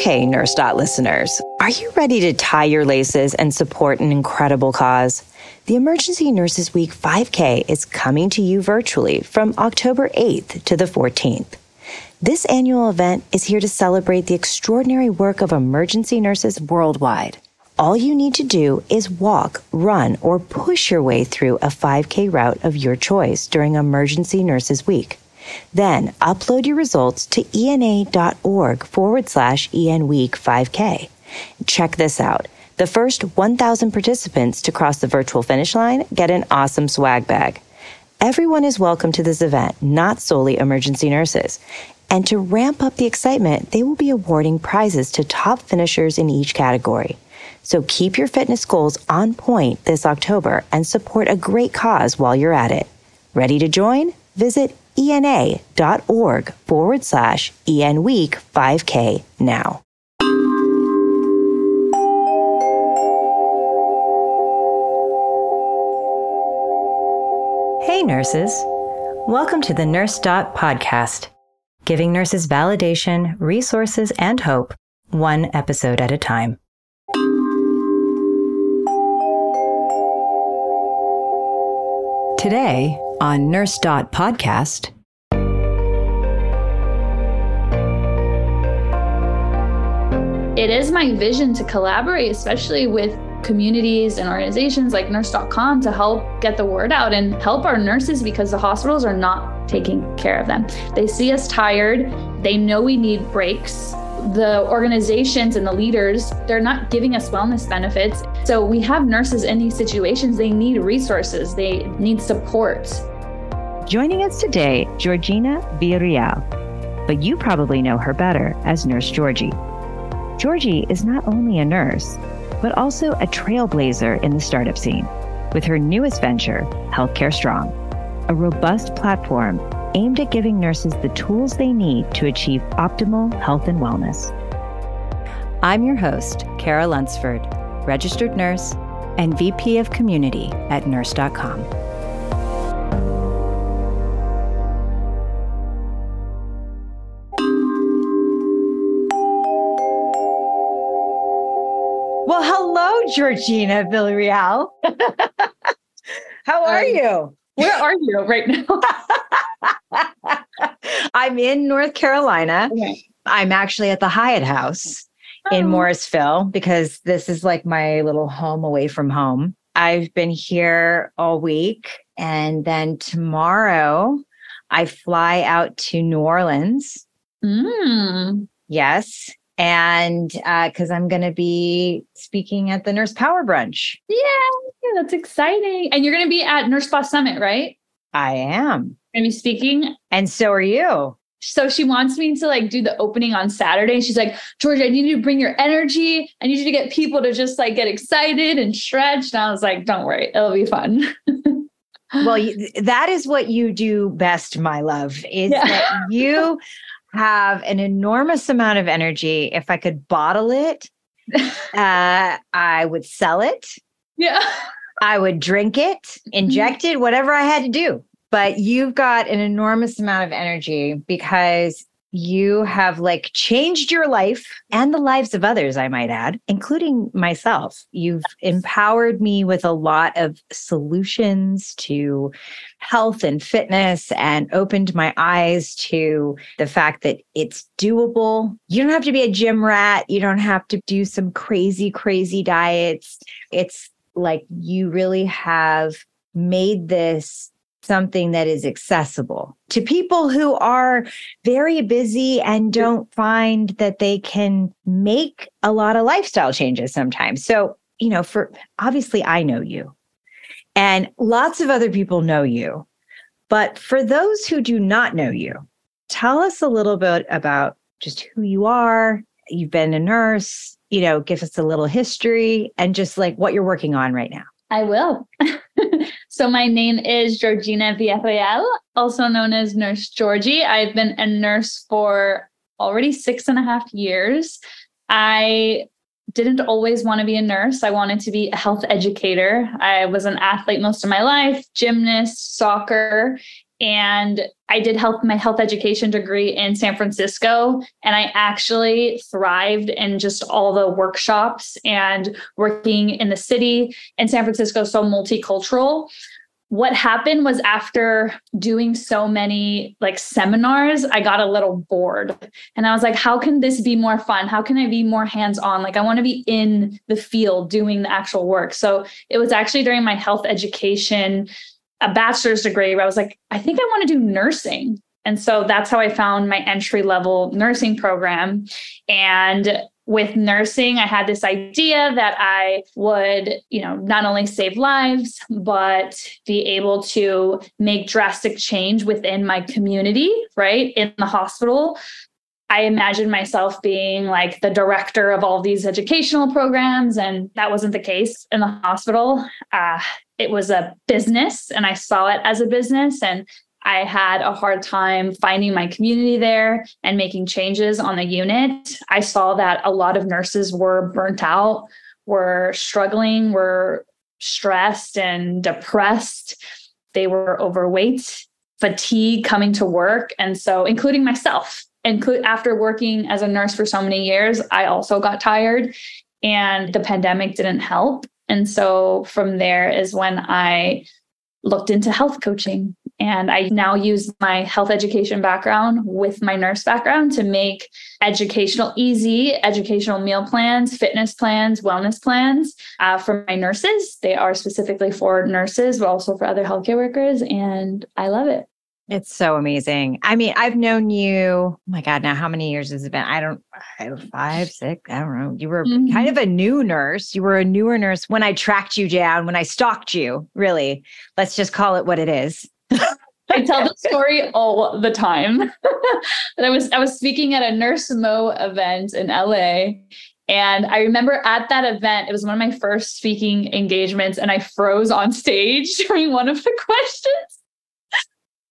Okay, Nurse Dot listeners, are you ready to tie your laces and support an incredible cause? The Emergency Nurses Week 5K is coming to you virtually from October 8th to the 14th. This annual event is here to celebrate the extraordinary work of emergency nurses worldwide. All you need to do is walk, run, or push your way through a 5K route of your choice during Emergency Nurses Week. Then upload your results to ena.org forward slash enweek 5K. Check this out. The first 1,000 participants to cross the virtual finish line get an awesome swag bag. Everyone is welcome to this event, not solely emergency nurses. And to ramp up the excitement, they will be awarding prizes to top finishers in each category. So keep your fitness goals on point this October and support a great cause while you're at it. Ready to join? Visit ena.org forward slash enweek 5K now. Hey, nurses. Welcome to the Nurse Dot podcast, giving nurses validation, resources, and hope, one episode at a time. Today on Nurse Dot Podcast. It is my vision to collaborate, especially with communities and organizations like nurse.com to help get the word out and help our nurses because the hospitals are not taking care of them. They see us tired, they know we need breaks. The organizations and the leaders, they're not giving us wellness benefits. So we have nurses in these situations, they need resources, they need support. Joining us today, Georgina Villarreal, but you probably know her better as Nurse Georgie. Georgie is not only a nurse, but also a trailblazer in the startup scene with her newest venture, Healthcare Strong, a robust platform aimed at giving nurses the tools they need to achieve optimal health and wellness. I'm your host, Cara Lunsford, registered nurse and VP of Community at nurse.com. Georgina Villarreal. How are um, you? Where are you right now? I'm in North Carolina. Okay. I'm actually at the Hyatt House oh. in Morrisville because this is like my little home away from home. I've been here all week. And then tomorrow I fly out to New Orleans. Mm. Yes and because uh, I'm going to be speaking at the Nurse Power Brunch. Yeah, that's exciting. And you're going to be at Nurse Boss Summit, right? I am. Going to be speaking. And so are you. So she wants me to like do the opening on Saturday. She's like, Georgia, I need you to bring your energy. I need you to get people to just like get excited and stretch. And I was like, don't worry, it'll be fun. well, that is what you do best, my love, is yeah. that you have an enormous amount of energy. If I could bottle it, uh, I would sell it. Yeah. I would drink it, mm-hmm. inject it, whatever I had to do. But you've got an enormous amount of energy because you have like changed your life and the lives of others, I might add, including myself. You've empowered me with a lot of solutions to health and fitness and opened my eyes to the fact that it's doable. You don't have to be a gym rat. You don't have to do some crazy, crazy diets. It's like you really have made this something that is accessible to people who are very busy and don't find that they can make a lot of lifestyle changes sometimes. So, you know, for obviously, I know you and lots of other people know you. But for those who do not know you, tell us a little bit about just who you are. You've been a nurse, you know, give us a little history and just like what you're working on right now. I will. so my name is Georgina Villarreal, also known as Nurse Georgie. I've been a nurse for already six and a half years. I didn't always want to be a nurse. I wanted to be a health educator. I was an athlete most of my life, gymnast, soccer. And I did health my health education degree in San Francisco and I actually thrived in just all the workshops and working in the city in San Francisco so multicultural. What happened was after doing so many like seminars i got a little bored. And i was like how can this be more fun? How can i be more hands on like i want to be in the field doing the actual work. So it was actually during my health education a bachelor's degree where i was like i think i want to do nursing and so that's how i found my entry level nursing program and with nursing, I had this idea that I would, you know, not only save lives, but be able to make drastic change within my community, right? In the hospital. I imagined myself being like the director of all these educational programs, and that wasn't the case in the hospital. Uh, it was a business, and I saw it as a business. And I had a hard time finding my community there and making changes on the unit. I saw that a lot of nurses were burnt out, were struggling, were stressed and depressed. They were overweight, fatigue coming to work. And so, including myself, include after working as a nurse for so many years, I also got tired and the pandemic didn't help. And so from there is when I looked into health coaching and I now use my health education background with my nurse background to make educational easy, educational meal plans, fitness plans, wellness plans uh, for my nurses. They are specifically for nurses, but also for other healthcare workers. And I love it. It's so amazing. I mean, I've known you, oh my God, now how many years has it been? I don't, five, six, I don't know. You were mm-hmm. kind of a new nurse. You were a newer nurse when I tracked you down, when I stalked you, really. Let's just call it what it is. I tell the story all the time. I was I was speaking at a Nurse Mo event in LA. And I remember at that event, it was one of my first speaking engagements, and I froze on stage during one of the questions.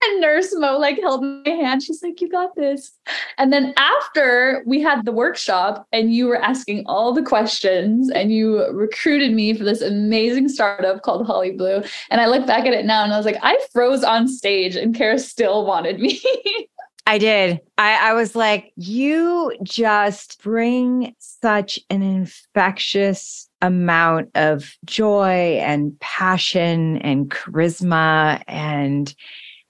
And Nurse Mo like held my hand. She's like, You got this. And then after we had the workshop and you were asking all the questions and you recruited me for this amazing startup called Holly Blue. And I look back at it now and I was like, I froze on stage and Cara still wanted me. I did. I, I was like, you just bring such an infectious amount of joy and passion and charisma and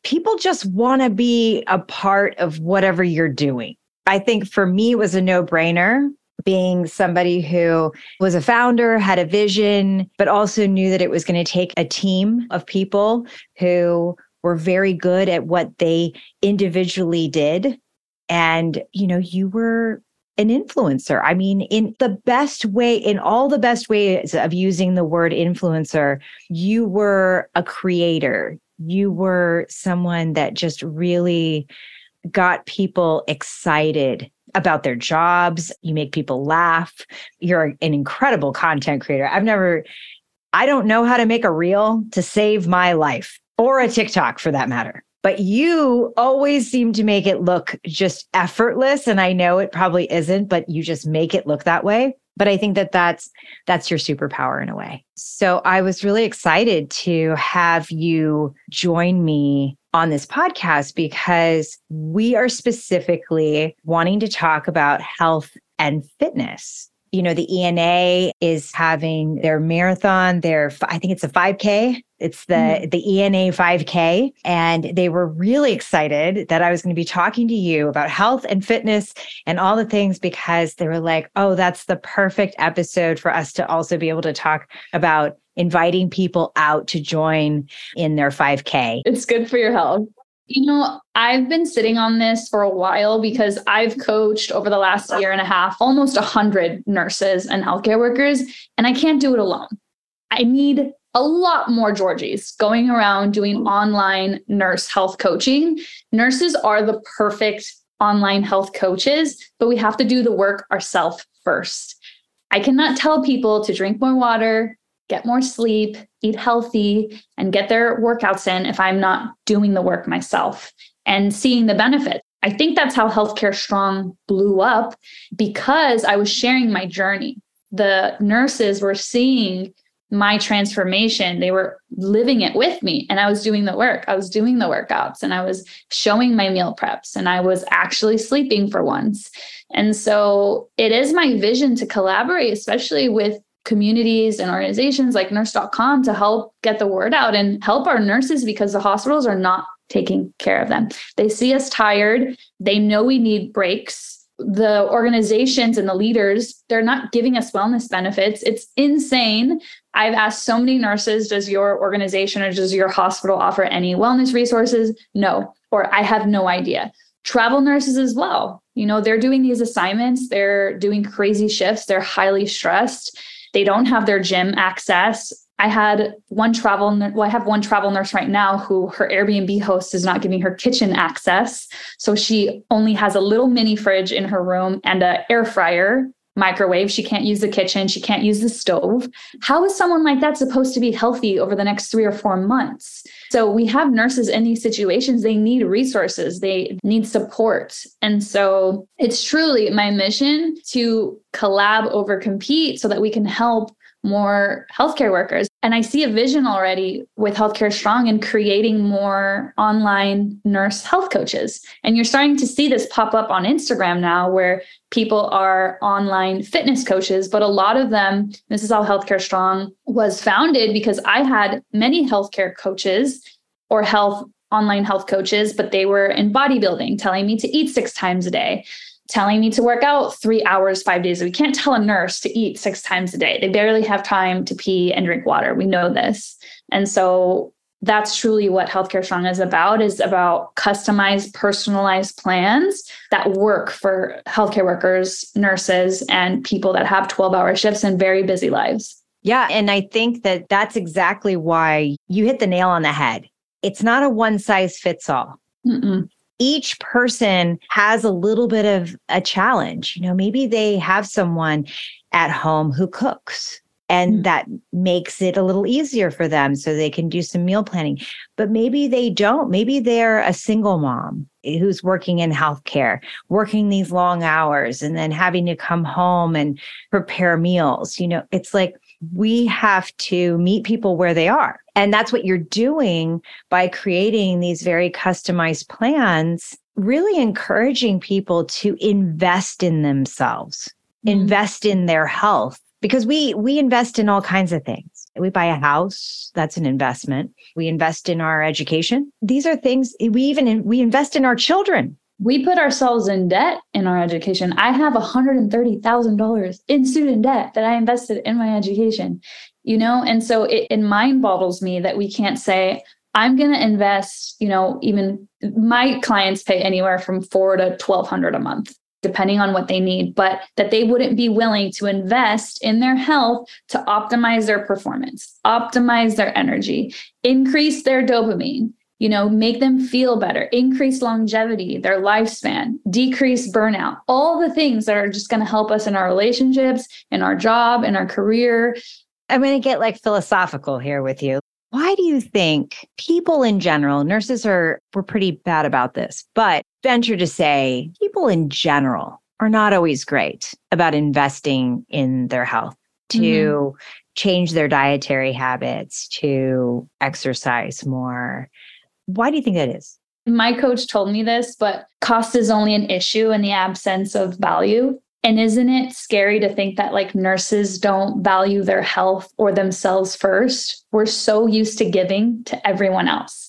people just want to be a part of whatever you're doing. I think for me, it was a no brainer being somebody who was a founder, had a vision, but also knew that it was going to take a team of people who were very good at what they individually did. And, you know, you were an influencer. I mean, in the best way, in all the best ways of using the word influencer, you were a creator you were someone that just really got people excited about their jobs. You make people laugh. You're an incredible content creator. I've never, I don't know how to make a reel to save my life or a TikTok for that matter. But you always seem to make it look just effortless. And I know it probably isn't, but you just make it look that way but i think that that's that's your superpower in a way. So i was really excited to have you join me on this podcast because we are specifically wanting to talk about health and fitness you know, the ENA is having their marathon, their, I think it's a 5K. It's the, mm-hmm. the ENA 5K. And they were really excited that I was going to be talking to you about health and fitness and all the things because they were like, oh, that's the perfect episode for us to also be able to talk about inviting people out to join in their 5K. It's good for your health. You know, I've been sitting on this for a while because I've coached over the last year and a half almost 100 nurses and healthcare workers, and I can't do it alone. I need a lot more Georgies going around doing online nurse health coaching. Nurses are the perfect online health coaches, but we have to do the work ourselves first. I cannot tell people to drink more water, get more sleep, eat healthy, and get their workouts in if I'm not doing the work myself and seeing the benefit. I think that's how Healthcare Strong blew up because I was sharing my journey. The nurses were seeing my transformation. They were living it with me and I was doing the work. I was doing the workouts and I was showing my meal preps and I was actually sleeping for once. And so it is my vision to collaborate, especially with communities and organizations like nurse.com to help get the word out and help our nurses because the hospitals are not taking care of them. They see us tired, they know we need breaks. The organizations and the leaders they're not giving us wellness benefits. It's insane. I've asked so many nurses does your organization or does your hospital offer any wellness resources? No or i have no idea. Travel nurses as well. You know they're doing these assignments. They're doing crazy shifts. They're highly stressed they don't have their gym access I had one travel, well, I have one travel nurse right now who her Airbnb host is not giving her kitchen access. So she only has a little mini fridge in her room and an air fryer microwave. She can't use the kitchen. She can't use the stove. How is someone like that supposed to be healthy over the next three or four months? So we have nurses in these situations. They need resources, they need support. And so it's truly my mission to collab over compete so that we can help more healthcare workers. And I see a vision already with Healthcare Strong and creating more online nurse health coaches. And you're starting to see this pop up on Instagram now where people are online fitness coaches, but a lot of them, this is how Healthcare Strong was founded because I had many healthcare coaches or health online health coaches, but they were in bodybuilding, telling me to eat six times a day telling me to work out three hours, five days. We can't tell a nurse to eat six times a day. They barely have time to pee and drink water. We know this. And so that's truly what healthcare strong is about is about customized personalized plans that work for healthcare workers nurses and people that have 12 hour shifts and very busy lives yeah and i think that that's exactly why you hit the nail on the head it's not a one size fits all Mm-mm each person has a little bit of a challenge. You know, maybe they have someone at home who cooks and mm-hmm. that makes it a little easier for them so they can do some meal planning. But maybe they don't. Maybe they're a single mom who's working in healthcare, working these long hours and then having to come home and prepare meals. You know, it's like we have to meet people where they are. And that's what you're doing by creating these very customized plans, really encouraging people to invest in themselves, mm-hmm. invest in their health because we we invest in all kinds of things. We buy a house, that's an investment. We invest in our education. These are things we even we invest in our children we put ourselves in debt in our education. I have $130,000 in student debt that I invested in my education, you know? And so it, it mind boggles me that we can't say, I'm going to invest, you know, even my clients pay anywhere from four to 1200 a month, depending on what they need, but that they wouldn't be willing to invest in their health to optimize their performance, optimize their energy, increase their dopamine, you know, make them feel better, increase longevity, their lifespan, decrease burnout, all the things that are just going to help us in our relationships, in our job, in our career. I'm going to get like philosophical here with you. Why do you think people in general, nurses are, we're pretty bad about this, but venture to say people in general are not always great about investing in their health to mm-hmm. change their dietary habits, to exercise more, why do you think that is? My coach told me this, but cost is only an issue in the absence of value. And isn't it scary to think that like nurses don't value their health or themselves first? We're so used to giving to everyone else.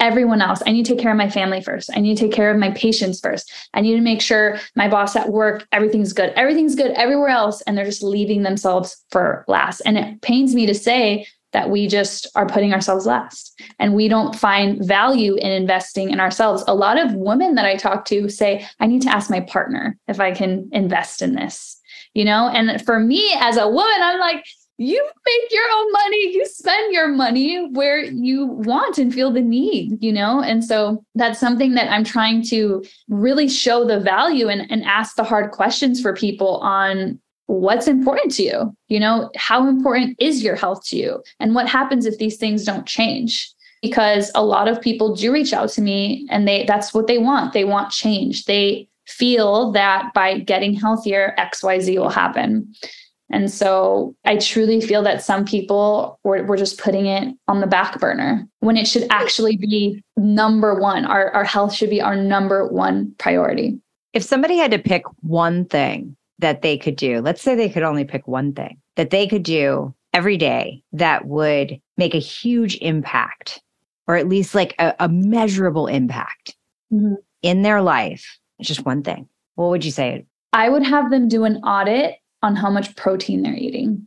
Everyone else. I need to take care of my family first. I need to take care of my patients first. I need to make sure my boss at work, everything's good. Everything's good everywhere else. And they're just leaving themselves for last. And it pains me to say that we just are putting ourselves last and we don't find value in investing in ourselves. A lot of women that I talk to say, I need to ask my partner if I can invest in this, you know? And for me as a woman, I'm like, you make your own money, you spend your money where you want and feel the need, you know? And so that's something that I'm trying to really show the value and, and ask the hard questions for people on what's important to you? You know how important is your health to you? And what happens if these things don't change? Because a lot of people do reach out to me and they that's what they want. They want change. They feel that by getting healthier xyz will happen. And so I truly feel that some people were, just putting it on the back burner when it should actually be number one. Our, our health should be our number one priority. If somebody had to pick one thing that they could do, let's say they could only pick one thing that they could do every day that would make a huge impact, or at least like a, a measurable impact mm-hmm. in their life, it's just one thing. What would you say? I would have them do an audit on how much protein they're eating.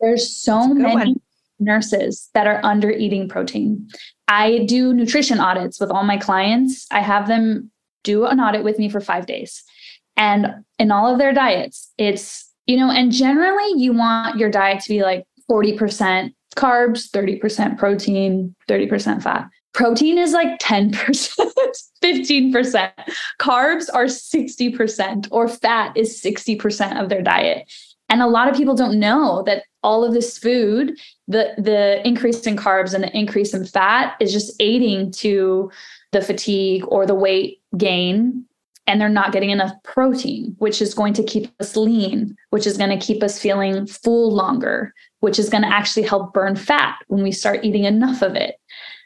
There's so many one. nurses that are under eating protein. I do nutrition audits with all my clients. I have them do an audit with me for five days. And in all of their diets, it's, you know, and generally you want your diet to be like 40% carbs, 30% protein, 30% fat. Protein is like 10%, 15%. Carbs are 60%, or fat is 60% of their diet. And a lot of people don't know that all of this food, the, the increase in carbs and the increase in fat is just aiding to the fatigue or the weight gain. And they're not getting enough protein, which is going to keep us lean, which is going to keep us feeling full longer, which is going to actually help burn fat when we start eating enough of it.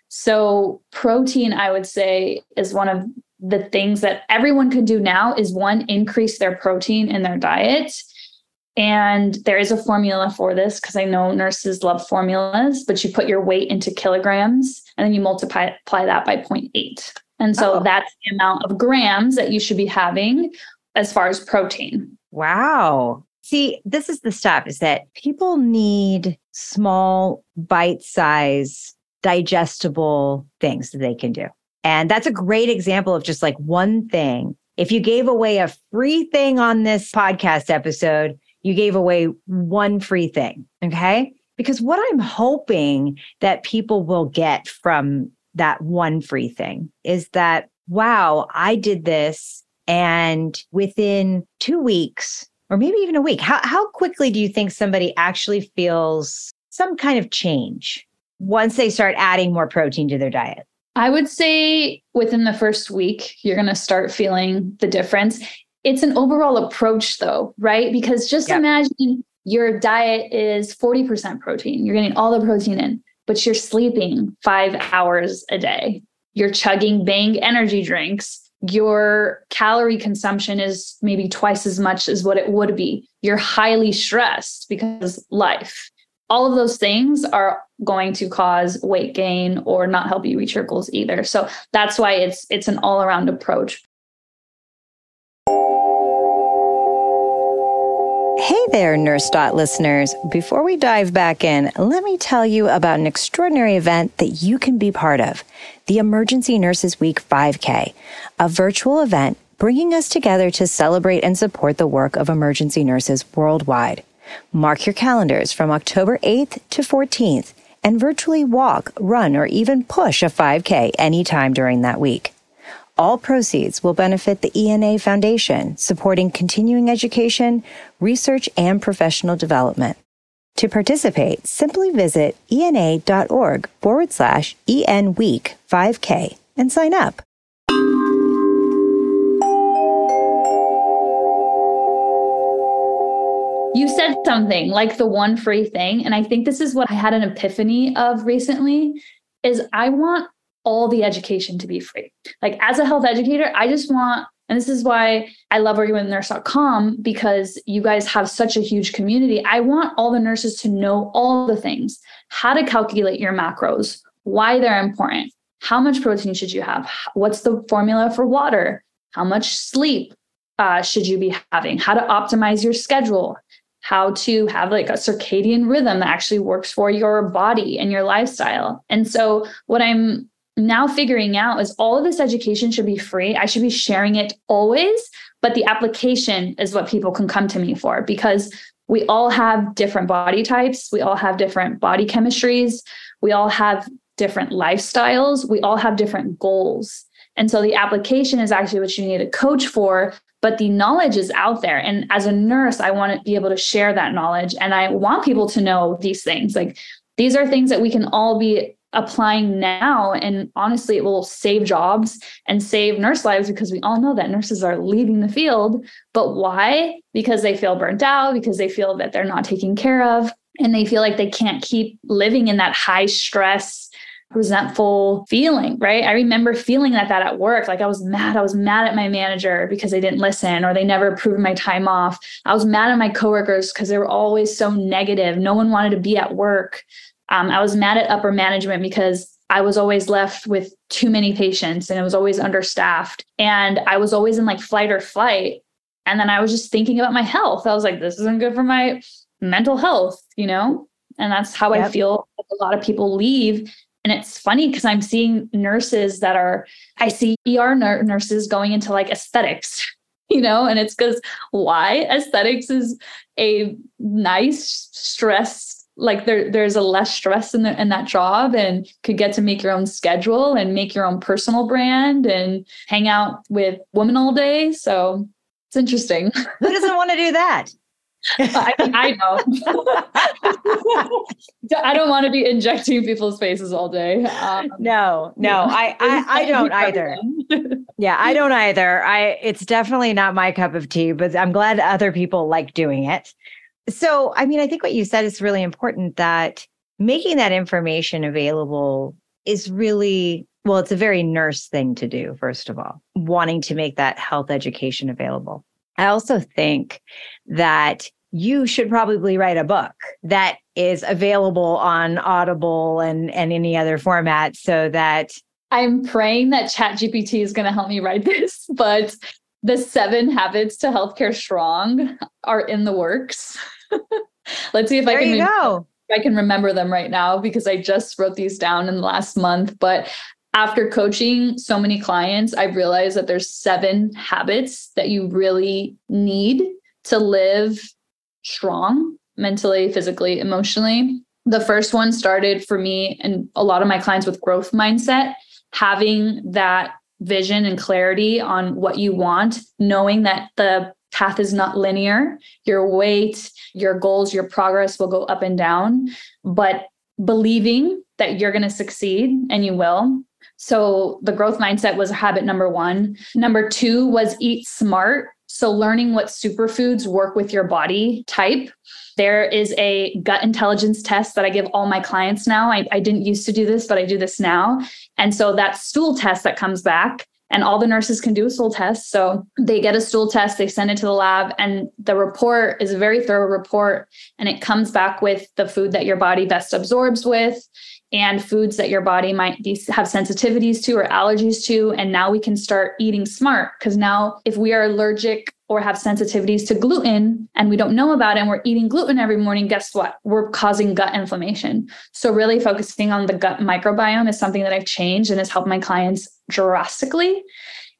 So, protein, I would say, is one of the things that everyone can do now is one, increase their protein in their diet. And there is a formula for this because I know nurses love formulas, but you put your weight into kilograms and then you multiply that by 0.8. And so oh. that's the amount of grams that you should be having as far as protein. Wow. See, this is the stuff is that people need small bite size digestible things that they can do. And that's a great example of just like one thing. If you gave away a free thing on this podcast episode, you gave away one free thing. Okay. Because what I'm hoping that people will get from that one free thing is that, wow, I did this. And within two weeks, or maybe even a week, how, how quickly do you think somebody actually feels some kind of change once they start adding more protein to their diet? I would say within the first week, you're going to start feeling the difference. It's an overall approach, though, right? Because just yep. imagine your diet is 40% protein, you're getting all the protein in, but you're sleeping five hours a day. You're chugging bang energy drinks. Your calorie consumption is maybe twice as much as what it would be. You're highly stressed because life all of those things are going to cause weight gain or not help you reach your goals either. So that's why it's it's an all-around approach. There, Nurse Dot listeners. Before we dive back in, let me tell you about an extraordinary event that you can be part of the Emergency Nurses Week 5K, a virtual event bringing us together to celebrate and support the work of emergency nurses worldwide. Mark your calendars from October 8th to 14th and virtually walk, run, or even push a 5K anytime during that week. All proceeds will benefit the ENA Foundation, supporting continuing education, research, and professional development. To participate, simply visit ena.org forward slash EN Week 5K and sign up. You said something like the one free thing. And I think this is what I had an epiphany of recently is I want all the education to be free. Like as a health educator, I just want, and this is why I love working with nurse.com because you guys have such a huge community. I want all the nurses to know all the things, how to calculate your macros, why they're important, how much protein should you have, what's the formula for water, how much sleep uh, should you be having, how to optimize your schedule, how to have like a circadian rhythm that actually works for your body and your lifestyle. And so, what I'm now figuring out is all of this education should be free. I should be sharing it always, but the application is what people can come to me for because we all have different body types, we all have different body chemistries, we all have different lifestyles, we all have different goals. And so the application is actually what you need a coach for but the knowledge is out there. And as a nurse i want to be able to share that knowledge and i want people to know these things. Like these are things that we can all be applying now. And honestly, it will save jobs and save nurse lives because we all know that nurses are leaving the field. But why? Because they feel burnt out, because they feel that they're not taken care of, and they feel like they can't keep living in that high stress resentful feeling, right? I remember feeling that that at work. Like I was mad. I was mad at my manager because they didn't listen or they never approved my time off. I was mad at my coworkers because they were always so negative. No one wanted to be at work. Um, I was mad at upper management because I was always left with too many patients and it was always understaffed. And I was always in like flight or flight. And then I was just thinking about my health. I was like, this isn't good for my mental health, you know? And that's how yep. I feel a lot of people leave and it's funny because I'm seeing nurses that are, I see ER nurses going into like aesthetics, you know, and it's because why? Aesthetics is a nice stress like there there's a less stress in the, in that job and could get to make your own schedule and make your own personal brand and hang out with women all day so it's interesting who doesn't want to do that I, I don't. I don't want to be injecting people's faces all day. Um, no, no, I, I, I don't either. yeah, I don't either. I, it's definitely not my cup of tea, but I'm glad other people like doing it. So, I mean, I think what you said is really important that making that information available is really well, it's a very nurse thing to do, first of all, wanting to make that health education available. I also think that you should probably write a book that is available on Audible and, and any other format so that I'm praying that ChatGPT is going to help me write this, but the seven habits to healthcare strong are in the works. Let's see if there I can you go. I can remember them right now because I just wrote these down in the last month. But after coaching so many clients, I've realized that there's seven habits that you really need to live strong mentally, physically, emotionally. The first one started for me and a lot of my clients with growth mindset, having that vision and clarity on what you want, knowing that the path is not linear. Your weight, your goals, your progress will go up and down, but believing that you're going to succeed and you will. So the growth mindset was habit number one. Number two was eat smart. So learning what superfoods work with your body type. There is a gut intelligence test that I give all my clients now. I, I didn't used to do this, but I do this now. And so that stool test that comes back and all the nurses can do a stool test. So they get a stool test, they send it to the lab, and the report is a very thorough report. And it comes back with the food that your body best absorbs with and foods that your body might be, have sensitivities to or allergies to. And now we can start eating smart because now, if we are allergic or have sensitivities to gluten and we don't know about it and we're eating gluten every morning, guess what? We're causing gut inflammation. So, really focusing on the gut microbiome is something that I've changed and has helped my clients drastically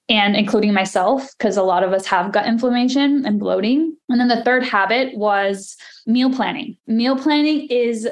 and including myself, because a lot of us have gut inflammation and bloating. And then the third habit was meal planning. Meal planning is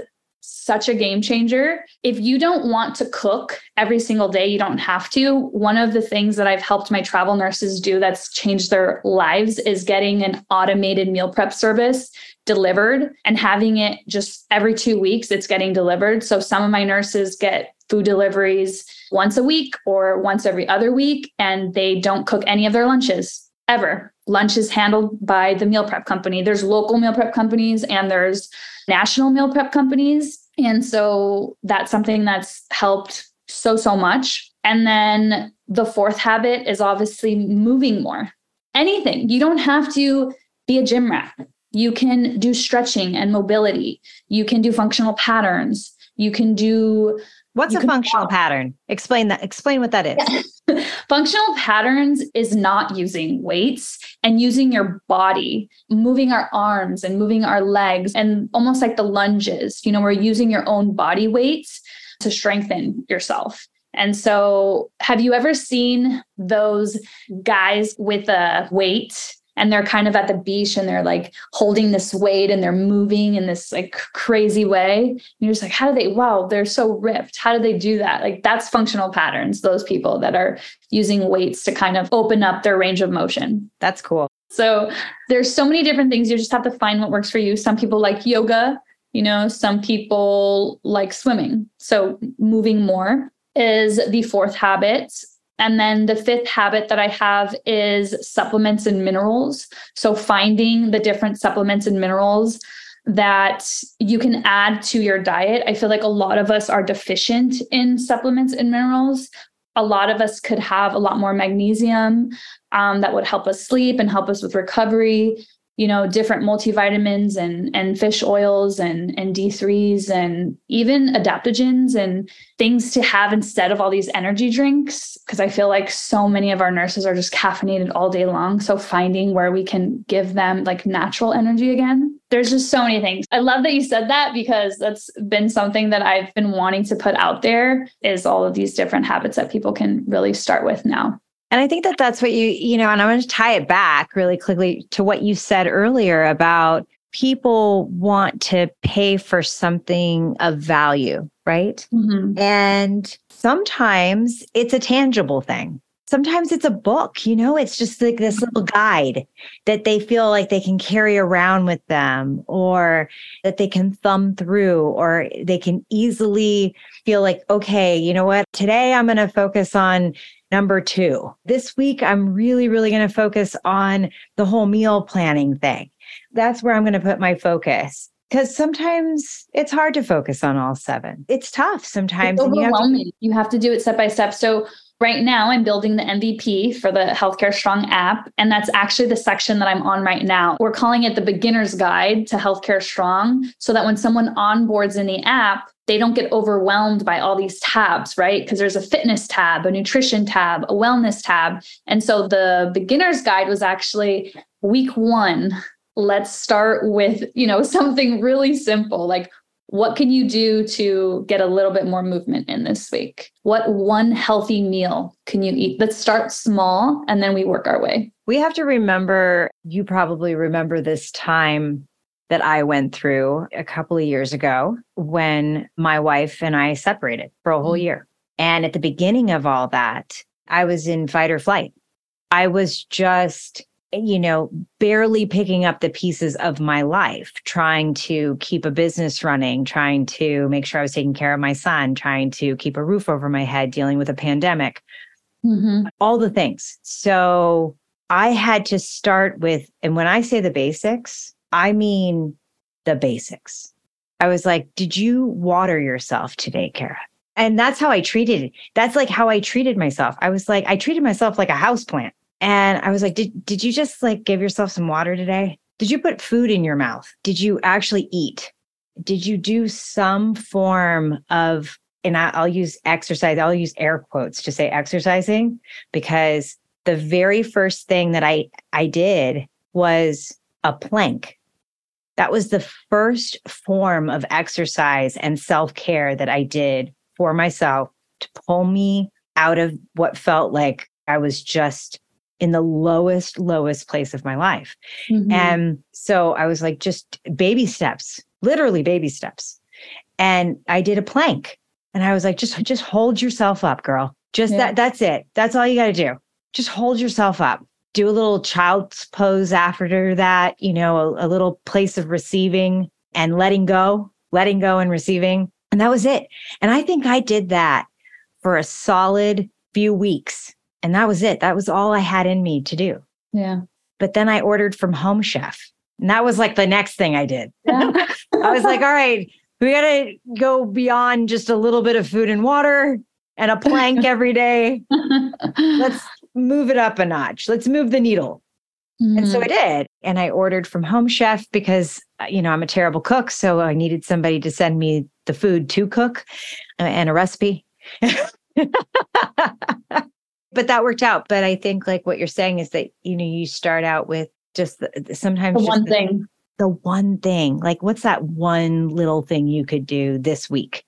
such a game changer. If you don't want to cook every single day, you don't have to. One of the things that I've helped my travel nurses do that's changed their lives is getting an automated meal prep service delivered and having it just every two weeks, it's getting delivered. So some of my nurses get food deliveries once a week or once every other week, and they don't cook any of their lunches ever. Lunch is handled by the meal prep company. There's local meal prep companies and there's national meal prep companies. And so that's something that's helped so, so much. And then the fourth habit is obviously moving more. Anything. You don't have to be a gym rat. You can do stretching and mobility. You can do functional patterns. You can do What's a functional walk. pattern? Explain that. Explain what that is. functional patterns is not using weights and using your body, moving our arms and moving our legs, and almost like the lunges. You know, we're using your own body weights to strengthen yourself. And so, have you ever seen those guys with a weight and they're kind of at the beach and they're like holding this weight and they're moving in this like crazy way. And you're just like, how do they, wow, they're so ripped. How do they do that? Like that's functional patterns, those people that are using weights to kind of open up their range of motion. That's cool. So there's so many different things. You just have to find what works for you. Some people like yoga. You know, some people like swimming. So moving more is the fourth habit. And then the fifth habit that I have is supplements and minerals. So finding the different supplements and minerals that you can add to your diet. I feel like a lot of us are deficient in supplements and minerals. A lot of us could have a lot more magnesium um, that would help us sleep and help us with recovery you know different multivitamins and and fish oils and and d3s and even adaptogens and things to have instead of all these energy drinks. Because i feel like so many of our nurses are just caffeinated all day long. So finding where we can give them like natural energy again there's just so many things. I love that you said that because that's been something that i've been wanting to put out there is all of these different habits that people can really start with now and I think that that's what you, you know, and I'm going to tie it back really quickly to what you said earlier about people want to pay for something of value, right? Mm-hmm. And sometimes it's a tangible thing. Sometimes it's a book, you know, it's just like this little guide that they feel like they can carry around with them or that they can thumb through or they can easily feel like, okay, you know what, today I'm going to focus on number two. This week, I'm really, really going to focus on the whole meal planning thing. That's where I'm going to put my focus because sometimes it's hard to focus on all seven. It's tough sometimes. It's overwhelming. You have, to- you have to do it step by step. So right now I'm building the MVP for the Healthcare Strong app. And that's actually the section that I'm on right now. We're calling it the beginner's guide to Healthcare Strong so that when someone onboards in the app, they don't get overwhelmed by all these tabs, right? Because there's a fitness tab, a nutrition tab, a wellness tab. And so the beginner's guide was actually week one. Let's start with, you know, something really simple like what can you do to get a little bit more movement in this week? What one healthy meal can you eat? Let's start small and then we work our way. We have to remember, you probably remember this time that I went through a couple of years ago when my wife and I separated for a whole mm-hmm. year. And at the beginning of all that, I was in fight or flight. I was just, you know, barely picking up the pieces of my life, trying to keep a business running, trying to make sure I was taking care of my son, trying to keep a roof over my head, dealing with a pandemic, mm-hmm. all the things. So I had to start with, and when I say the basics, I mean the basics. I was like, Did you water yourself today, Cara? And that's how I treated it. That's like how I treated myself. I was like, I treated myself like a house plant. And I was like, did, did you just like give yourself some water today? Did you put food in your mouth? Did you actually eat? Did you do some form of, and I, will use exercise, I'll use air quotes to say exercising, because the very first thing that I, I did was a plank that was the first form of exercise and self care that I did for myself to pull me out of what felt like I was just in the lowest, lowest place of my life. Mm-hmm. And so I was like, just baby steps, literally baby steps. And I did a plank and I was like, just, just hold yourself up, girl. Just yeah. that, that's it. That's all you got to do. Just hold yourself up do a little child's pose after that, you know, a, a little place of receiving and letting go, letting go and receiving. And that was it. And I think I did that for a solid few weeks. And that was it. That was all I had in me to do. Yeah. But then I ordered from Home Chef. And that was like the next thing I did. Yeah. I was like, all right, we got to go beyond just a little bit of food and water and a plank every day. Let's move it up a notch. Let's move the needle. Mm-hmm. And so I mm. did. And I ordered from Home Chef because, uh, you know, I'm a terrible cook. So I needed somebody to send me the food to cook uh, and a recipe. but that worked out. But I think like what you're saying is that, you know, you start out with just the, sometimes the one the, thing. The one thing. Like, what's that one little thing you could do this week,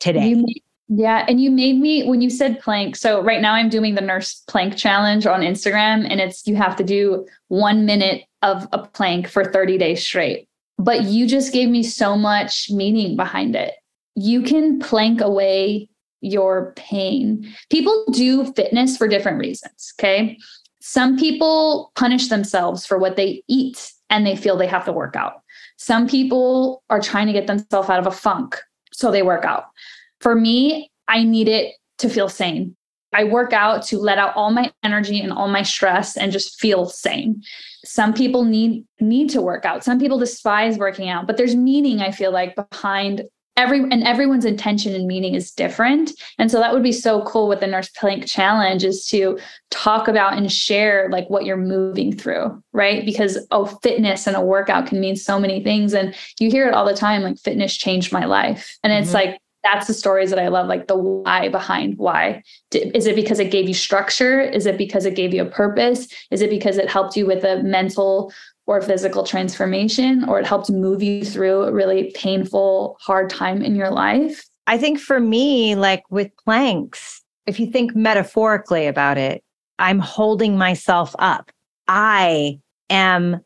today? You, yeah. And you made me, when you said plank, so right now I'm doing the nurse plank challenge on Instagram, and it's you have to do one minute of a plank for 30 days straight. But you just gave me so much meaning behind it. You can plank away your pain. People do fitness for different reasons. Okay. Some people punish themselves for what they eat and they feel they have to work out. Some people are trying to get themselves out of a funk, so they work out. For me, I need it to feel sane. I work out to let out all my energy and all my stress and just feel sane. Some people need need to work out. Some people despise working out, but there's meaning I feel like behind every and everyone's intention and meaning is different. And so that would be so cool with the Nurse Plank challenge is to talk about and share like what you're moving through, right? Because oh, fitness and a workout can mean so many things and you hear it all the time like fitness changed my life. And it's mm-hmm. like that's the stories that I love, like the why behind why. Is it because it gave you structure? Is it because it gave you a purpose? Is it because it helped you with a mental or physical transformation, or it helped move you through a really painful, hard time in your life? I think for me, like with planks, if you think metaphorically about it, I'm holding myself up. I am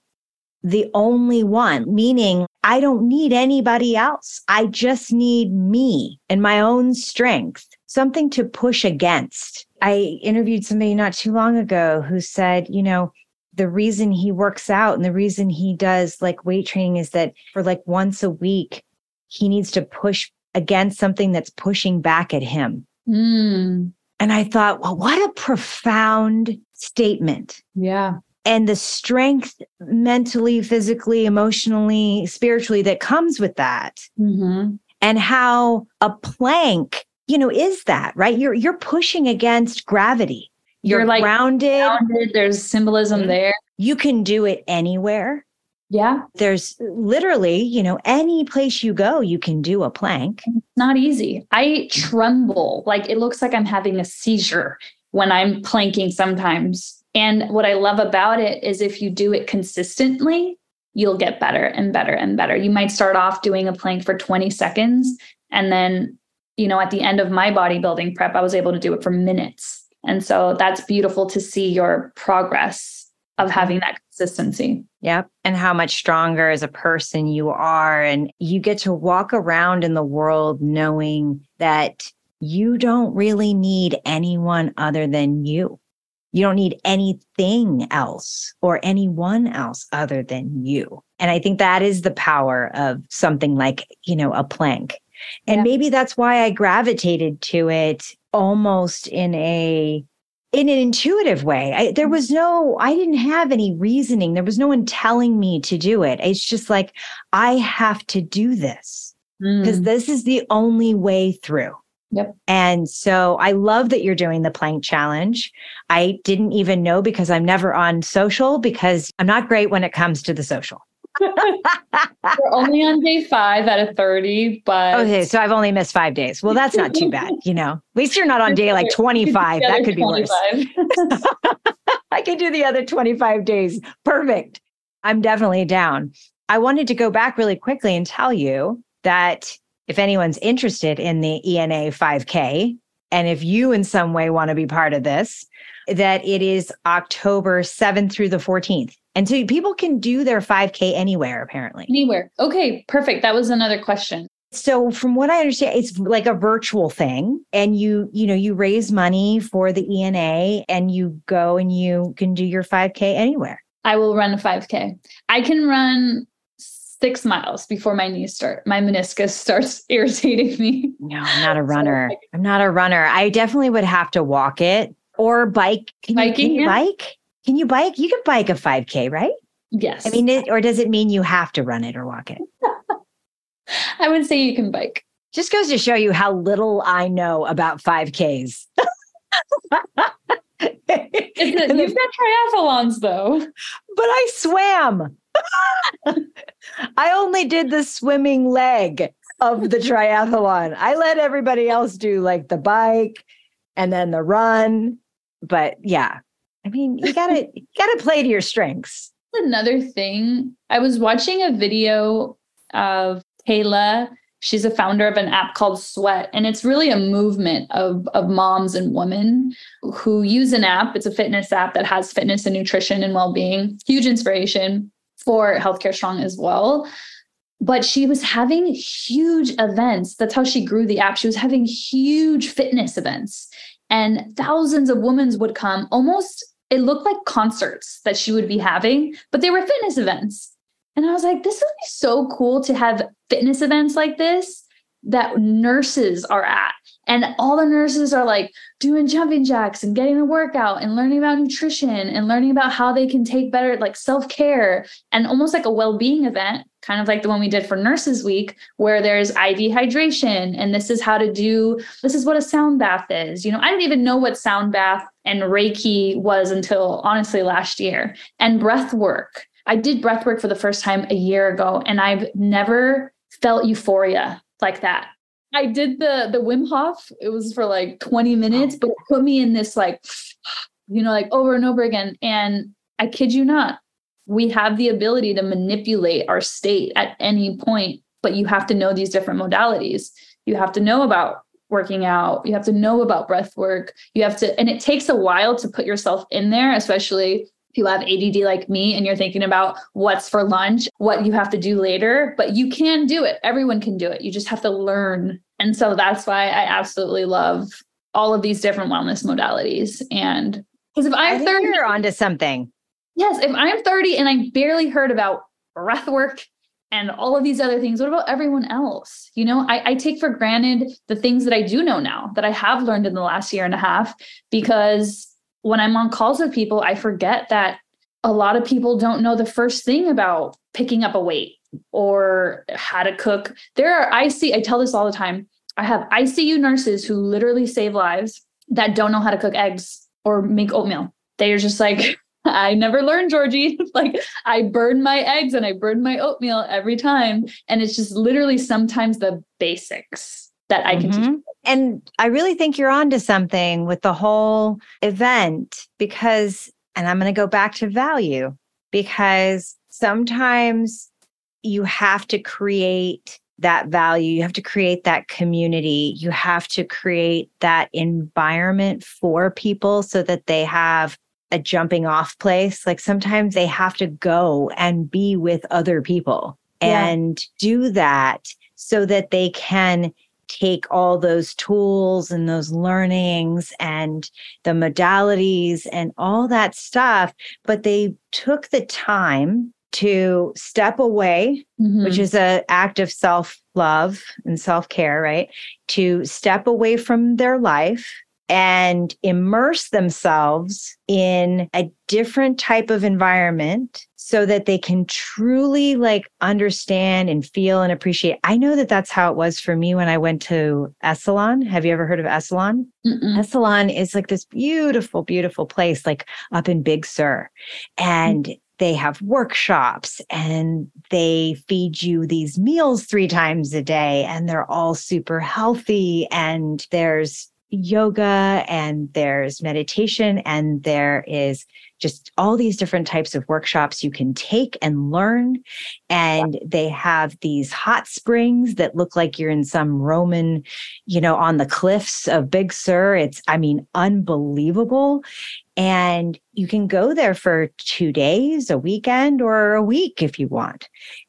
the only one, meaning I don't need anybody else. I just need me and my own strength, something to push against. I interviewed somebody not too long ago who said, you know, the reason he works out and the reason he does like weight training is that for like once a week, he needs to push against something that's pushing back at him. Mm. And I thought, well, what a profound statement. Yeah and the strength mentally, physically, emotionally, spiritually that comes with that. Mm-hmm. And how a plank, you know, is that, right? You're you're pushing against gravity. You're, you're like grounded. grounded. There's symbolism mm-hmm. there. You can do it anywhere. Yeah. There's literally, you know, any place you go, you can do a plank. It's not easy. I tremble. Like it looks like I'm having a seizure when I'm planking sometimes and what I love about it is if you do it consistently, you'll get better and better and better. You might start off doing a plank for 20 seconds. And then, you know, at the end of my bodybuilding prep, I was able to do it for minutes. And so that's beautiful to see your progress of mm-hmm. having that consistency. Yep. And how much stronger as a person you are. And you get to walk around in the world knowing that you don't really need anyone other than you. You don't need anything else or anyone else other than you. And I think that is the power of something like, you know, a plank. And yeah. maybe that's why I gravitated to it almost in a in an intuitive way. I, there was no, I didn't have any reasoning. There was no one telling me to do it. It's just like, I have to do this because mm. this is the only way through. Yep. And so I love that you're doing the plank challenge. I didn't even know because I'm never on social because I'm not great when it comes to the social. We're only on day five out of 30, but okay, so I've only missed five days. Well, that's not too bad, you know. At least you're not on day like 25. That could be worse. I can do the other 25 days. Perfect. I'm definitely down. I wanted to go back really quickly and tell you that if anyone's interested in the ENA 5K, and if you in some way want to be part of this, that it is October 7th through the 14th. And so people can do their 5K anywhere, apparently. Anywhere. Okay, perfect. That was another question. So from what I understand, it's like a virtual thing. And you, you know, you raise money for the ENA and you go and you can do your 5K anywhere. I will run a 5K. I can run six miles before my knees start, my meniscus starts irritating me. No, I'm not a runner. so, I'm not a runner. I definitely would have to walk it or bike. Can Biking, you, can you yeah. bike? Can you bike? You can bike a 5K, right? Yes. I mean, it, or does it mean you have to run it or walk it? I would say you can bike. Just goes to show you how little I know about 5Ks. a, you've got triathlons though. But I swam. I only did the swimming leg of the triathlon. I let everybody else do like the bike and then the run. But yeah, I mean, you gotta you gotta play to your strengths. Another thing, I was watching a video of Kayla. She's a founder of an app called Sweat, and it's really a movement of, of moms and women who use an app. It's a fitness app that has fitness and nutrition and well being. Huge inspiration for Healthcare Strong as well. But she was having huge events. That's how she grew the app. She was having huge fitness events, and thousands of women would come. Almost, it looked like concerts that she would be having, but they were fitness events. And I was like, this would be so cool to have fitness events like this that nurses are at. And all the nurses are like doing jumping jacks and getting a workout and learning about nutrition and learning about how they can take better, like self care and almost like a well being event, kind of like the one we did for Nurses Week, where there's IV hydration and this is how to do, this is what a sound bath is. You know, I didn't even know what sound bath and Reiki was until honestly last year and breath work. I did breath work for the first time a year ago and I've never felt euphoria like that. I did the the Wim Hof. It was for like 20 minutes, but it put me in this like, you know, like over and over again. And I kid you not, we have the ability to manipulate our state at any point, but you have to know these different modalities. You have to know about working out. You have to know about breath work. You have to, and it takes a while to put yourself in there, especially you have ADD like me and you're thinking about what's for lunch, what you have to do later, but you can do it. Everyone can do it. You just have to learn. And so that's why I absolutely love all of these different wellness modalities. And because if I'm 30, you're onto something. Yes, if I'm 30 and I barely heard about breath work and all of these other things, what about everyone else? You know, I, I take for granted the things that I do know now that I have learned in the last year and a half because when I'm on calls with people, I forget that a lot of people don't know the first thing about picking up a weight or how to cook. There are, I see, I tell this all the time. I have ICU nurses who literally save lives that don't know how to cook eggs or make oatmeal. They're just like, I never learned, Georgie. like I burn my eggs and I burn my oatmeal every time. And it's just literally sometimes the basics that I can mm-hmm. teach. And I really think you're onto something with the whole event because, and I'm going to go back to value because sometimes you have to create that value. You have to create that community. You have to create that environment for people so that they have a jumping off place. Like sometimes they have to go and be with other people yeah. and do that so that they can take all those tools and those learnings and the modalities and all that stuff, but they took the time to step away, mm-hmm. which is an act of self love and self care, right? To step away from their life and immerse themselves in a different type of environment so that they can truly like understand and feel and appreciate. I know that that's how it was for me when I went to Esalen. Have you ever heard of Esalen? Mm-mm. Esalen is like this beautiful, beautiful place, like up in Big Sur. And mm-hmm they have workshops and they feed you these meals three times a day and they're all super healthy and there's yoga and there's meditation and there is just all these different types of workshops you can take and learn. And they have these hot springs that look like you're in some Roman, you know, on the cliffs of Big Sur. It's, I mean, unbelievable. And you can go there for two days, a weekend, or a week if you want.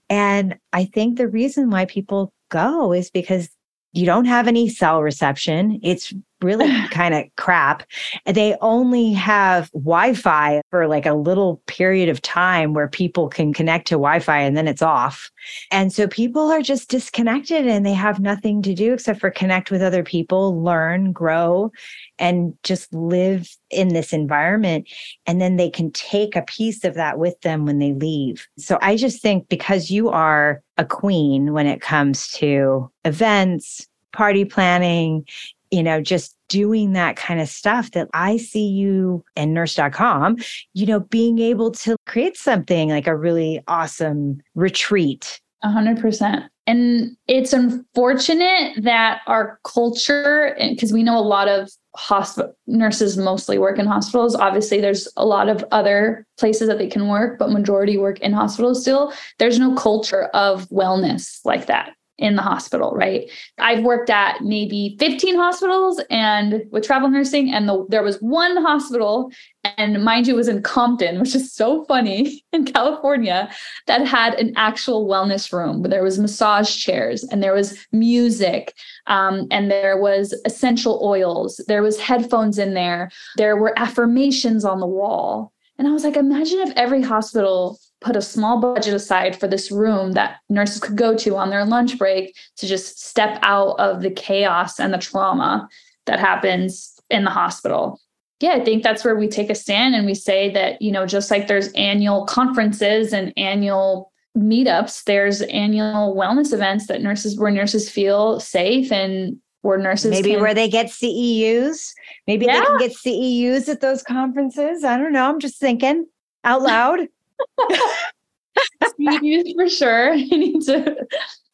And I think the reason why people go is because you don't have any cell reception. It's really kind of crap. They only have Wi Fi for like a little period of time where people can connect to Wi Fi and then it's off. And so people are just disconnected and they have nothing to do except for connect with other people, learn, grow, and just live in this environment. And then they can take a piece of that with them when they leave. So I just think because you are a queen when it comes to events, party planning, you know, just doing that kind of stuff that I see you and nurse.com, you know, being able to create something like a really awesome retreat. Hundred percent. And it's unfortunate that our culture, because we know a lot of hospital nurses mostly work in hospitals. Obviously, there's a lot of other places that they can work, but majority work in hospitals still. There's no culture of wellness like that in the hospital, right? I've worked at maybe 15 hospitals and with travel nursing, and the, there was one hospital, and mind you, was in Compton, which is so funny in California, that had an actual wellness room where there was massage chairs and there was music um, and there was essential oils, there was headphones in there, there were affirmations on the wall. And I was like, imagine if every hospital put a small budget aside for this room that nurses could go to on their lunch break to just step out of the chaos and the trauma that happens in the hospital. Yeah, I think that's where we take a stand and we say that, you know, just like there's annual conferences and annual meetups, there's annual wellness events that nurses where nurses feel safe and where nurses maybe can, where they get CEUs. Maybe yeah. they can get CEUs at those conferences. I don't know. I'm just thinking out loud. CEUs for sure. I need to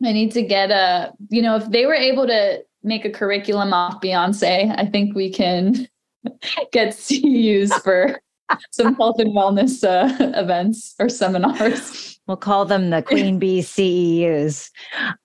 I need to get a, you know, if they were able to make a curriculum off Beyonce, I think we can get CEUs for some health and wellness uh, events or seminars. We'll call them the Queen Bee CEUs.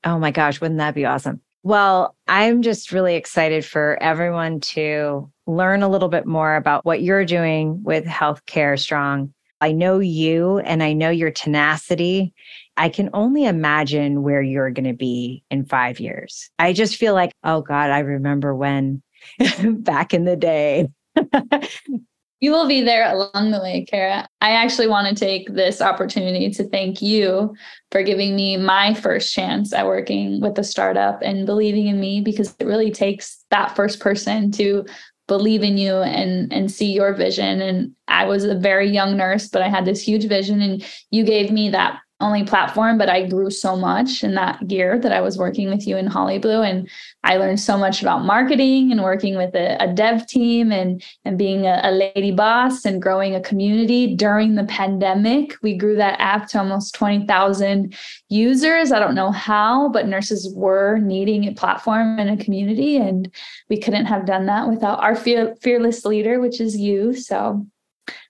Oh my gosh, wouldn't that be awesome? Well, I'm just really excited for everyone to learn a little bit more about what you're doing with Healthcare Strong. I know you and I know your tenacity. I can only imagine where you're going to be in five years. I just feel like, oh God, I remember when back in the day. you will be there along the way, Cara. I actually want to take this opportunity to thank you for giving me my first chance at working with a startup and believing in me because it really takes that first person to believe in you and and see your vision. And I was a very young nurse but I had this huge vision and you gave me that only platform, but I grew so much in that year that I was working with you in Holliblu. And I learned so much about marketing and working with a, a dev team and, and being a, a, lady boss and growing a community during the pandemic. We grew that app to almost 20,000 users. I don't know how, but nurses were needing a platform and a community. And we couldn't have done that without our fear, fearless leader, which is you. So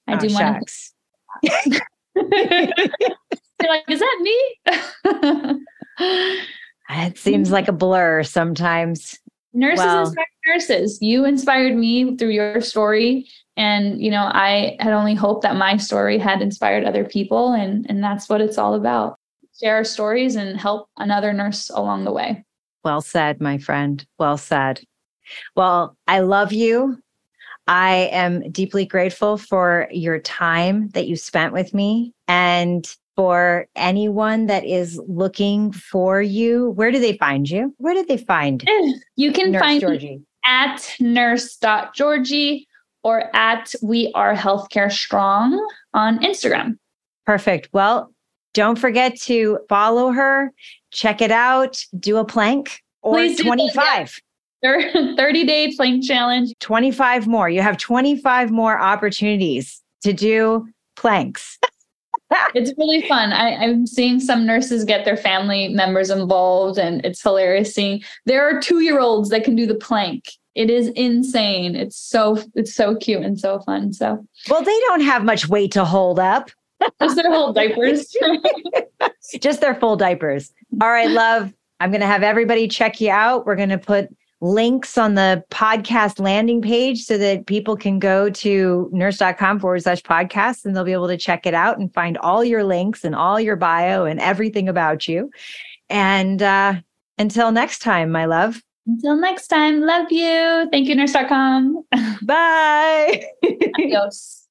I oh, do want to. like, is that me? it seems like a blur sometimes. Nurses inspire nurses. You inspired me through your story. And, you know, I had only hoped that my story had inspired other people. And, and that's what it's all about. Share our stories and help another nurse along the way. Well said, my friend. Well said. Well, I love you. I am deeply grateful for your time that you spent with me. And for anyone that is looking for you, where do they find you? Where did they find you? Can Nurse find Georgie at nurse.georgie or at We Are Healthcare Strong on Instagram. Perfect. Well, don't forget to follow her, check it out, do a plank or Please 25. 30 day plank challenge. 25 more. You have 25 more opportunities to do planks. it's really fun. I, am seeing some nurses get their family members involved, and it's hilarious seeing there are two year olds that can do the plank. It is insane. It's so it's so cute and so fun. So well, they don't have much weight to hold up. Just their whole diapers. Just their full diapers. All right, love. I'm going to have everybody check you out. We're going to put links on the podcast landing page so that people can go to nurse.com forward slash podcast and they'll be able to check it out and find all your links and all your bio and everything about you. And uh, until next time, my love. Until next time, love you. Thank you, nurse.com. Bye. Adios.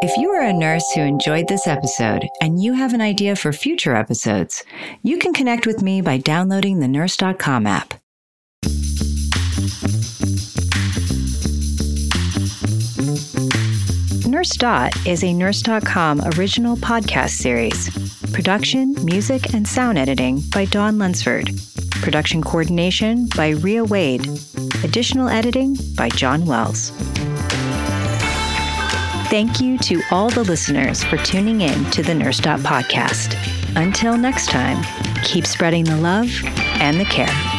If you are a nurse who enjoyed this episode and you have an idea for future episodes, you can connect with me by downloading the nurse.com app. Nurse Dot is a Nurse.com original podcast series. Production, music, and sound editing by Dawn Lunsford. Production coordination by Ria Wade. Additional editing by John Wells. Thank you to all the listeners for tuning in to the Nurse Dot podcast. Until next time, keep spreading the love and the care.